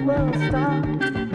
world star.